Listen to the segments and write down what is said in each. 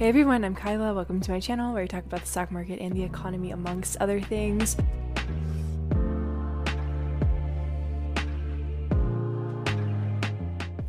Hey everyone, I'm Kyla. Welcome to my channel where I talk about the stock market and the economy amongst other things.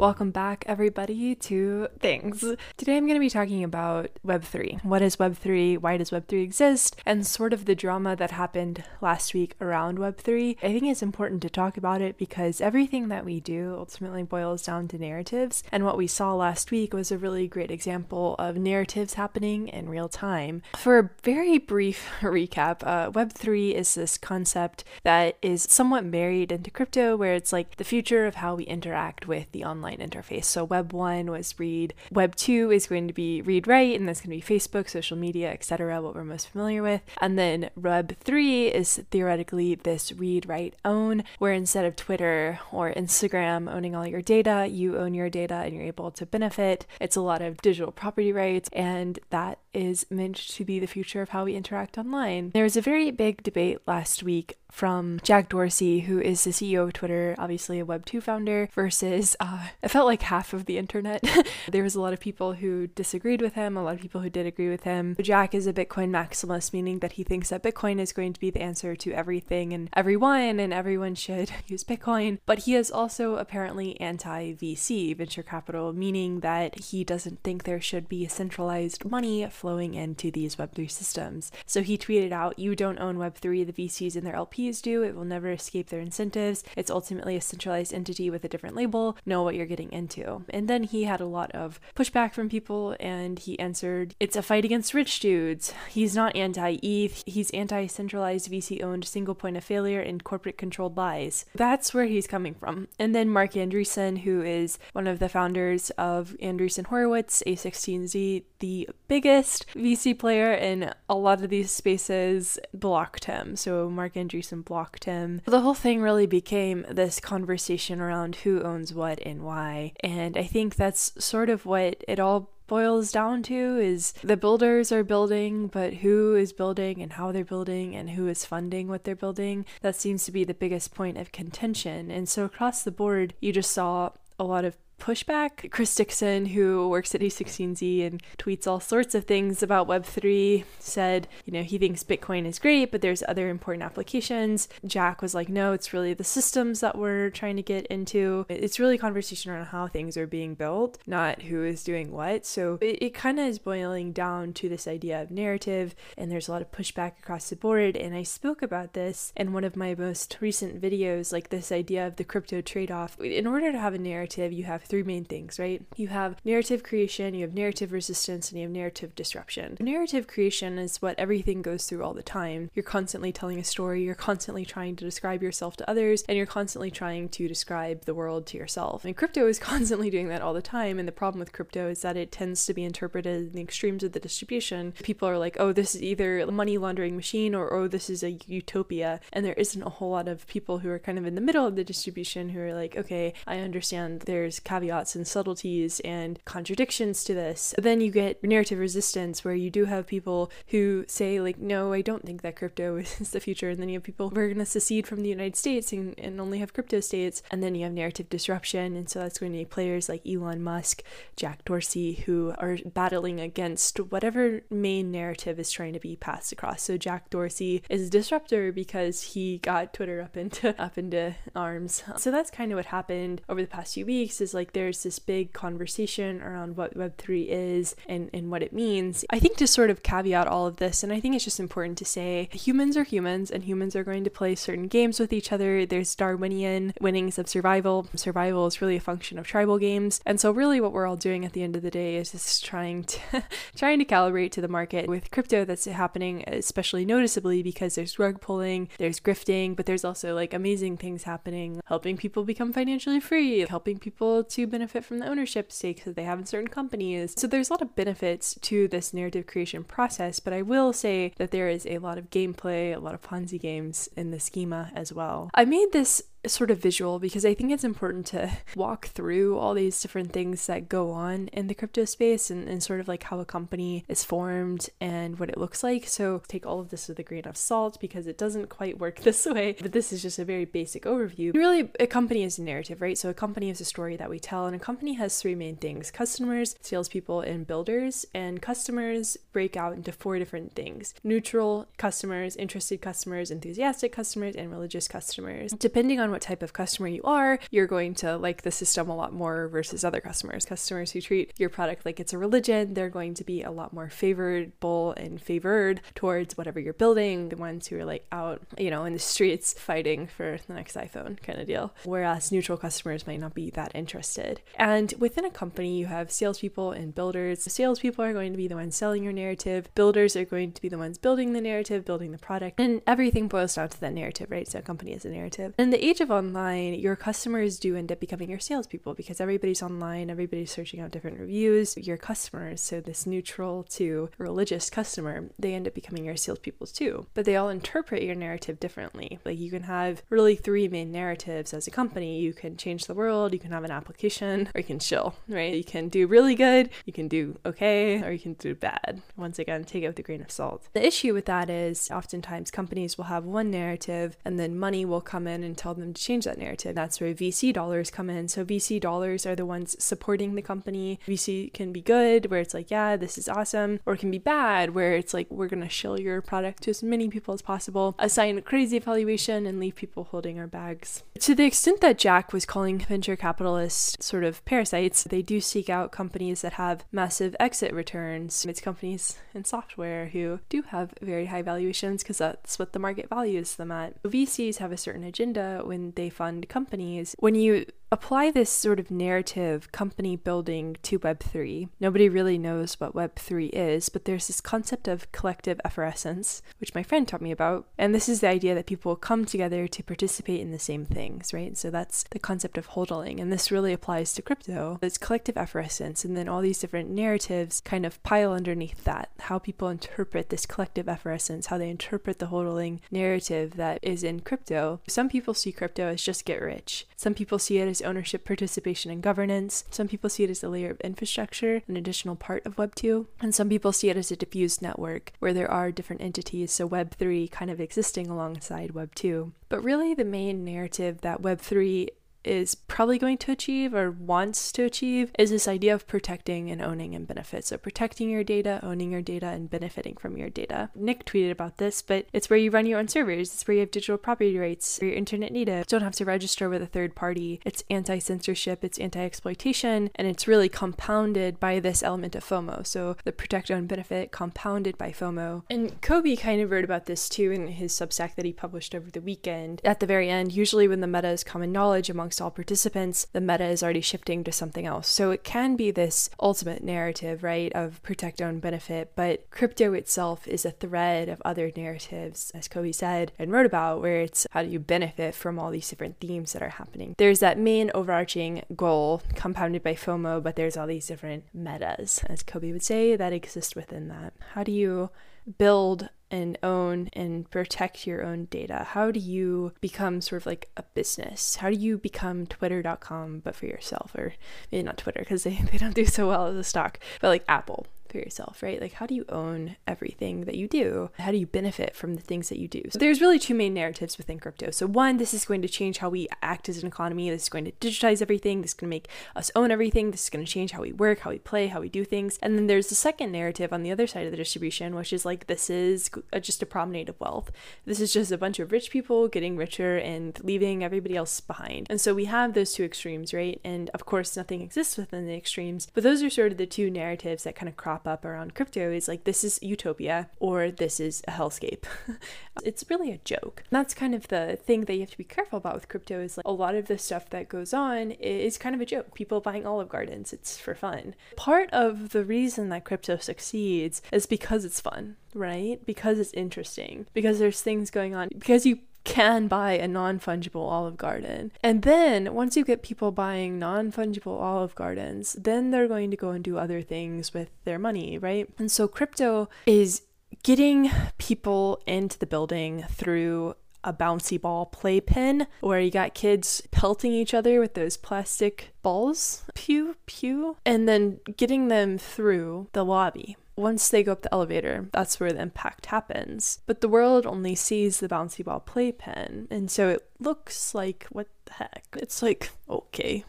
Welcome back, everybody, to things. Today I'm going to be talking about Web3. What is Web3? Why does Web3 exist? And sort of the drama that happened last week around Web3. I think it's important to talk about it because everything that we do ultimately boils down to narratives. And what we saw last week was a really great example of narratives happening in real time. For a very brief recap, uh, Web3 is this concept that is somewhat married into crypto, where it's like the future of how we interact with the online interface. So Web 1 was read, Web 2 is going to be read write, and that's going to be Facebook, social media, etc., what we're most familiar with. And then Web 3 is theoretically this read write own, where instead of Twitter or Instagram owning all your data, you own your data and you're able to benefit. It's a lot of digital property rights, and that is meant to be the future of how we interact online. There was a very big debate last week from Jack Dorsey, who is the CEO of Twitter, obviously a Web2 founder, versus uh, it felt like half of the internet. there was a lot of people who disagreed with him, a lot of people who did agree with him. Jack is a Bitcoin maximalist, meaning that he thinks that Bitcoin is going to be the answer to everything and everyone, and everyone should use Bitcoin. But he is also apparently anti VC, venture capital, meaning that he doesn't think there should be centralized money flowing into these Web3 systems. So he tweeted out, You don't own Web3, the VCs and their LPs do. It will never escape their incentives. It's ultimately a centralized entity with a different label. Know what you're getting into. And then he had a lot of pushback from people and he answered, It's a fight against rich dudes. He's not anti ETH, he's anti centralized VC owned single point of failure and corporate controlled lies. That's where he's coming from. And then Marc Andreessen, who is one of the founders of Andreessen Horowitz, A16Z, the biggest VC player in a lot of these spaces, blocked him. So Marc Andreessen and blocked him. The whole thing really became this conversation around who owns what and why. And I think that's sort of what it all boils down to is the builders are building, but who is building and how they're building and who is funding what they're building. That seems to be the biggest point of contention. And so across the board, you just saw a lot of pushback. Chris Dixon, who works at A16Z and tweets all sorts of things about Web3, said, you know, he thinks Bitcoin is great, but there's other important applications. Jack was like, no, it's really the systems that we're trying to get into. It's really conversation around how things are being built, not who is doing what. So it, it kind of is boiling down to this idea of narrative, and there's a lot of pushback across the board. And I spoke about this in one of my most recent videos, like this idea of the crypto trade off. In order to have a narrative, you have three main things, right? You have narrative creation, you have narrative resistance, and you have narrative disruption. Narrative creation is what everything goes through all the time. You're constantly telling a story, you're constantly trying to describe yourself to others, and you're constantly trying to describe the world to yourself. And crypto is constantly doing that all the time. And the problem with crypto is that it tends to be interpreted in the extremes of the distribution. People are like, oh, this is either a money laundering machine or oh, this is a utopia. And there isn't a whole lot of people who are kind of in the middle of the distribution who are like, okay, I understand there's caveats and subtleties and contradictions to this. But then you get narrative resistance where you do have people who say, like, no, I don't think that crypto is the future. And then you have people who are going to secede from the United States and, and only have crypto states. And then you have narrative disruption. And so that's going to be players like Elon Musk, Jack Dorsey, who are battling against whatever main narrative is trying to be passed across. So Jack Dorsey is a disruptor because he got Twitter up into up into arms. So that's kind of what happened over the past few weeks is like there's this big conversation around what Web3 is and, and what it means. I think to sort of caveat all of this, and I think it's just important to say humans are humans and humans are going to play certain games with each other. There's Darwinian winnings of survival. Survival is really a function of tribal games. And so really what we're all doing at the end of the day is just trying to trying to calibrate to the market with crypto that's happening especially noticeably because there's rug pulling, there's grifting, but there's also like amazing things happening, helping people become financially free, helping people to benefit from the ownership stakes that they have in certain companies. So there's a lot of benefits to this narrative creation process, but I will say that there is a lot of gameplay, a lot of Ponzi games in the schema as well. I made this sort of visual because I think it's important to walk through all these different things that go on in the crypto space and, and sort of like how a company is formed and what it looks like. So take all of this with a grain of salt because it doesn't quite work this way, but this is just a very basic overview. Really, a company is a narrative, right? So a company is a story that we tell, and a company has three main things customers, salespeople, and builders. And customers break out into four different things neutral customers, interested customers, enthusiastic customers, and religious customers. Depending on what type of customer you are, you're going to like the system a lot more versus other customers. Customers who treat your product like it's a religion, they're going to be a lot more favorable and favored towards whatever you're building. The ones who are like out, you know, in the streets fighting for the next iPhone kind of deal. Whereas neutral customers might not be that interested. And within a company, you have salespeople and builders. The salespeople are going to be the ones selling your narrative, builders are going to be the ones building the narrative, building the product, and everything boils down to that narrative, right? So a company is a narrative. In the of online, your customers do end up becoming your salespeople because everybody's online, everybody's searching out different reviews. Your customers, so this neutral to religious customer, they end up becoming your salespeople too. But they all interpret your narrative differently. Like you can have really three main narratives as a company. You can change the world, you can have an application, or you can chill, right? You can do really good, you can do okay, or you can do bad. Once again, take it with a grain of salt. The issue with that is oftentimes companies will have one narrative and then money will come in and tell them change that narrative. That's where VC dollars come in. So VC dollars are the ones supporting the company. VC can be good, where it's like, yeah, this is awesome, or it can be bad, where it's like, we're going to shill your product to as many people as possible, assign a crazy valuation, and leave people holding our bags. To the extent that Jack was calling venture capitalists sort of parasites, they do seek out companies that have massive exit returns. It's companies in software who do have very high valuations because that's what the market values them at. VCs have a certain agenda when they fund companies. When you apply this sort of narrative company building to Web3. Nobody really knows what Web3 is, but there's this concept of collective effervescence, which my friend taught me about. And this is the idea that people come together to participate in the same things, right? So that's the concept of hodling. And this really applies to crypto. It's collective effervescence. And then all these different narratives kind of pile underneath that. How people interpret this collective effervescence, how they interpret the hodling narrative that is in crypto. Some people see crypto as just get rich. Some people see it as ownership, participation, and governance. Some people see it as a layer of infrastructure, an additional part of Web 2. And some people see it as a diffused network where there are different entities, so Web 3 kind of existing alongside Web 2. But really, the main narrative that Web 3 is probably going to achieve or wants to achieve is this idea of protecting and owning and benefit. So, protecting your data, owning your data, and benefiting from your data. Nick tweeted about this, but it's where you run your own servers, it's where you have digital property rights, your internet native. Don't have to register with a third party. It's anti censorship, it's anti exploitation, and it's really compounded by this element of FOMO. So, the protect, own, benefit compounded by FOMO. And Cobie kind of wrote about this too in his Substack that he published over the weekend. At the very end, usually when the meta is common knowledge among amongst all participants, the meta is already shifting to something else. So it can be this ultimate narrative, right, of protect, own, benefit, but crypto itself is a thread of other narratives, as Cobie said and wrote about, where it's how do you benefit from all these different themes that are happening. There's that main overarching goal compounded by FOMO, but there's all these different metas, as Cobie would say, that exist within that. How do you build and own and protect your own data? How do you become sort of like a business? How do you become twitter.com but for yourself? Or maybe not Twitter because they, they don't do so well as a stock, but like Apple for yourself, right? Like, how do you own everything that you do? How do you benefit from the things that you do? So, there's really two main narratives within crypto. So, one, this is going to change how we act as an economy. This is going to digitize everything. This is going to make us own everything. This is going to change how we work, how we play, how we do things. And then there's the second narrative on the other side of the distribution, which is like, this is just a promenade of wealth. This is just a bunch of rich people getting richer and leaving everybody else behind. And so, we have those two extremes, right? And of course, nothing exists within the extremes, but those are sort of the two narratives that kind of crop up around crypto is like this is utopia or this is a hellscape. it's really a joke. That's kind of the thing that you have to be careful about with crypto is like a lot of the stuff that goes on is kind of a joke. People buying Olive Gardens, it's for fun. Part of the reason that crypto succeeds is because it's fun, right? Because it's interesting, because there's things going on, because you can buy a non fungible Olive Garden. And then once you get people buying non fungible Olive Gardens, then they're going to go and do other things with their money, right? And so crypto is getting people into the building through a bouncy ball playpen where you got kids pelting each other with those plastic balls, pew, pew, and then getting them through the lobby. Once they go up the elevator, that's where the impact happens. But the world only sees the bouncy ball playpen, and so it looks like, what the heck? It's like, okay,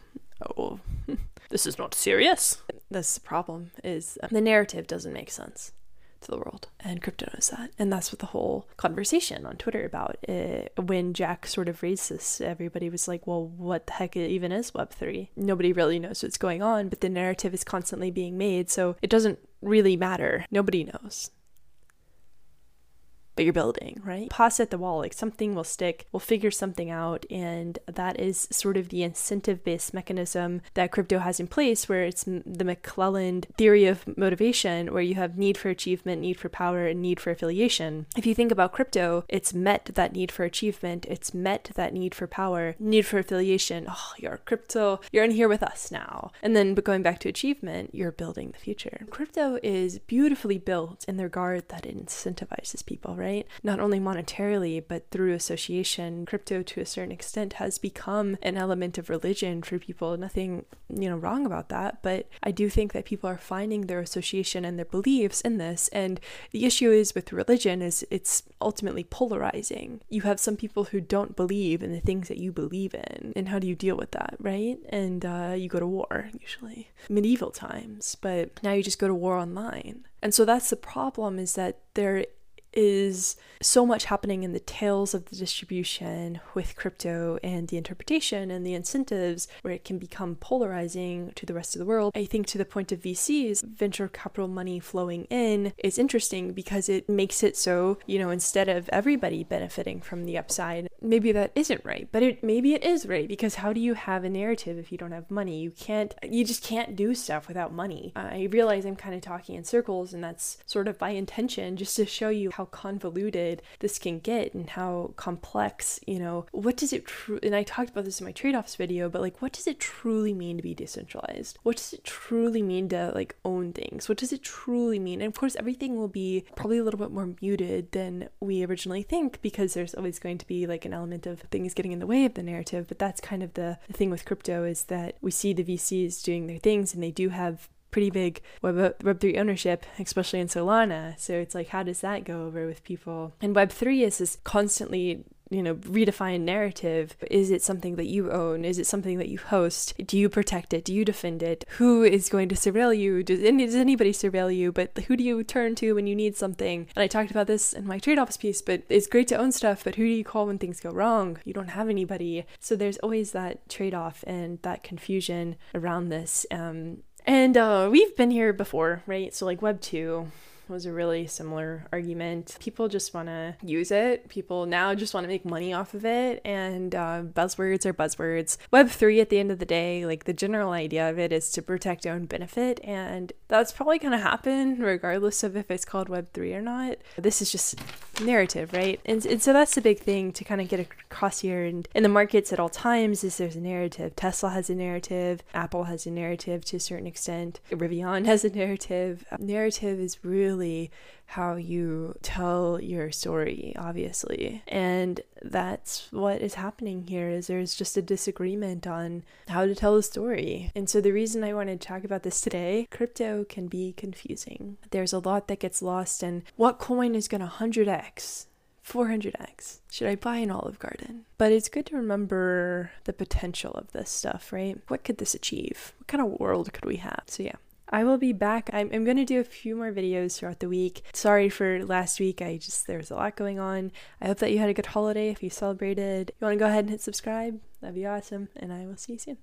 oh, this is not serious. That's the problem, is the narrative doesn't make sense to the world. And crypto knows that. And that's what the whole conversation on Twitter about. It, uh, when Jack sort of raised this, everybody was like, well, what the heck even is Web3? Nobody really knows what's going on, but the narrative is constantly being made. So it doesn't really matter. Nobody knows but you're building, right? Pass at the wall, like something will stick, we'll figure something out. And that is sort of the incentive based mechanism that crypto has in place, where it's the McClelland theory of motivation, where you have need for achievement, need for power, and need for affiliation. If you think about crypto, it's met that need for achievement, it's met that need for power, need for affiliation. Oh, you're crypto, you're in here with us now. And then, but going back to achievement, you're building the future. Crypto is beautifully built in the regard that it incentivizes people? Right? Not only monetarily, but through association. Crypto, to a certain extent, has become an element of religion for people. Nothing, you know, wrong about that. But I do think that people are finding their association and their beliefs in this. And the issue is with religion is it's ultimately polarizing. You have some people who don't believe in the things that you believe in. And how do you deal with that, right? And uh, you go to war, usually. Medieval times. But now you just go to war online. And so that's the problem is that there is so much happening in the tails of the distribution with crypto and the interpretation and the incentives where it can become polarizing to the rest of the world. I think to the point of VCs, venture capital money flowing in is interesting because it makes it so, you know, instead of everybody benefiting from the upside, maybe that isn't right, but it maybe it is right because how do you have a narrative if you don't have money? You can't you just can't do stuff without money. I realize I'm kind of talking in circles and that's sort of by intention just to show you how how convoluted this can get and how complex, you know, what does it true and I talked about this in my trade-offs video, but like what does it truly mean to be decentralized? What does it truly mean to like own things? What does it truly mean? And of course everything will be probably a little bit more muted than we originally think because there's always going to be like an element of things getting in the way of the narrative, but that's kind of the, the thing with crypto is that we see the VCs doing their things and they do have pretty big Web Web3 ownership, especially in Solana. So it's like, how does that go over with people? And Web3 is this constantly you know redefine narrative. Is it something that you own? Is it something that you host? Do you protect it? Do you defend it? Who is going to surveil you? Does, does anybody surveil you? But who do you turn to when you need something? And i talked about this in my trade-offs piece but it's great to own stuff but who do you call when things go wrong? You don't have anybody. So there's always that trade-off and that confusion around this. Um, and uh, we've been here before, right? So, like Web 2, was a really similar argument. People just want to use it. People now just want to make money off of it, and uh, buzzwords are buzzwords. Web3, at the end of the day, like the general idea of it is to protect your own benefit, and that's probably going to happen regardless of if it's called Web3 or not. This is just narrative, right? And, and so that's the big thing to kind of get across here. And in the markets at all times, is there's a narrative. Tesla has a narrative, Apple has a narrative to a certain extent, Rivian has a narrative. Narrative is really really how you tell your story obviously and that's what is happening here is there's just a disagreement on how to tell a story and so the reason i wanted to talk about this today crypto can be confusing there's a lot that gets lost and what coin is going to 100x 400x. Should I buy an Olive Garden? But it's good to remember the potential of this stuff, right? What could this achieve? What kind of world could we have? So, yeah, I will be back. I'm, I'm going to do a few more videos throughout the week. Sorry for last week. I just, there was a lot going on. I hope that you had a good holiday if you celebrated. you want to go ahead and hit subscribe, that'd be awesome. And I will see you soon.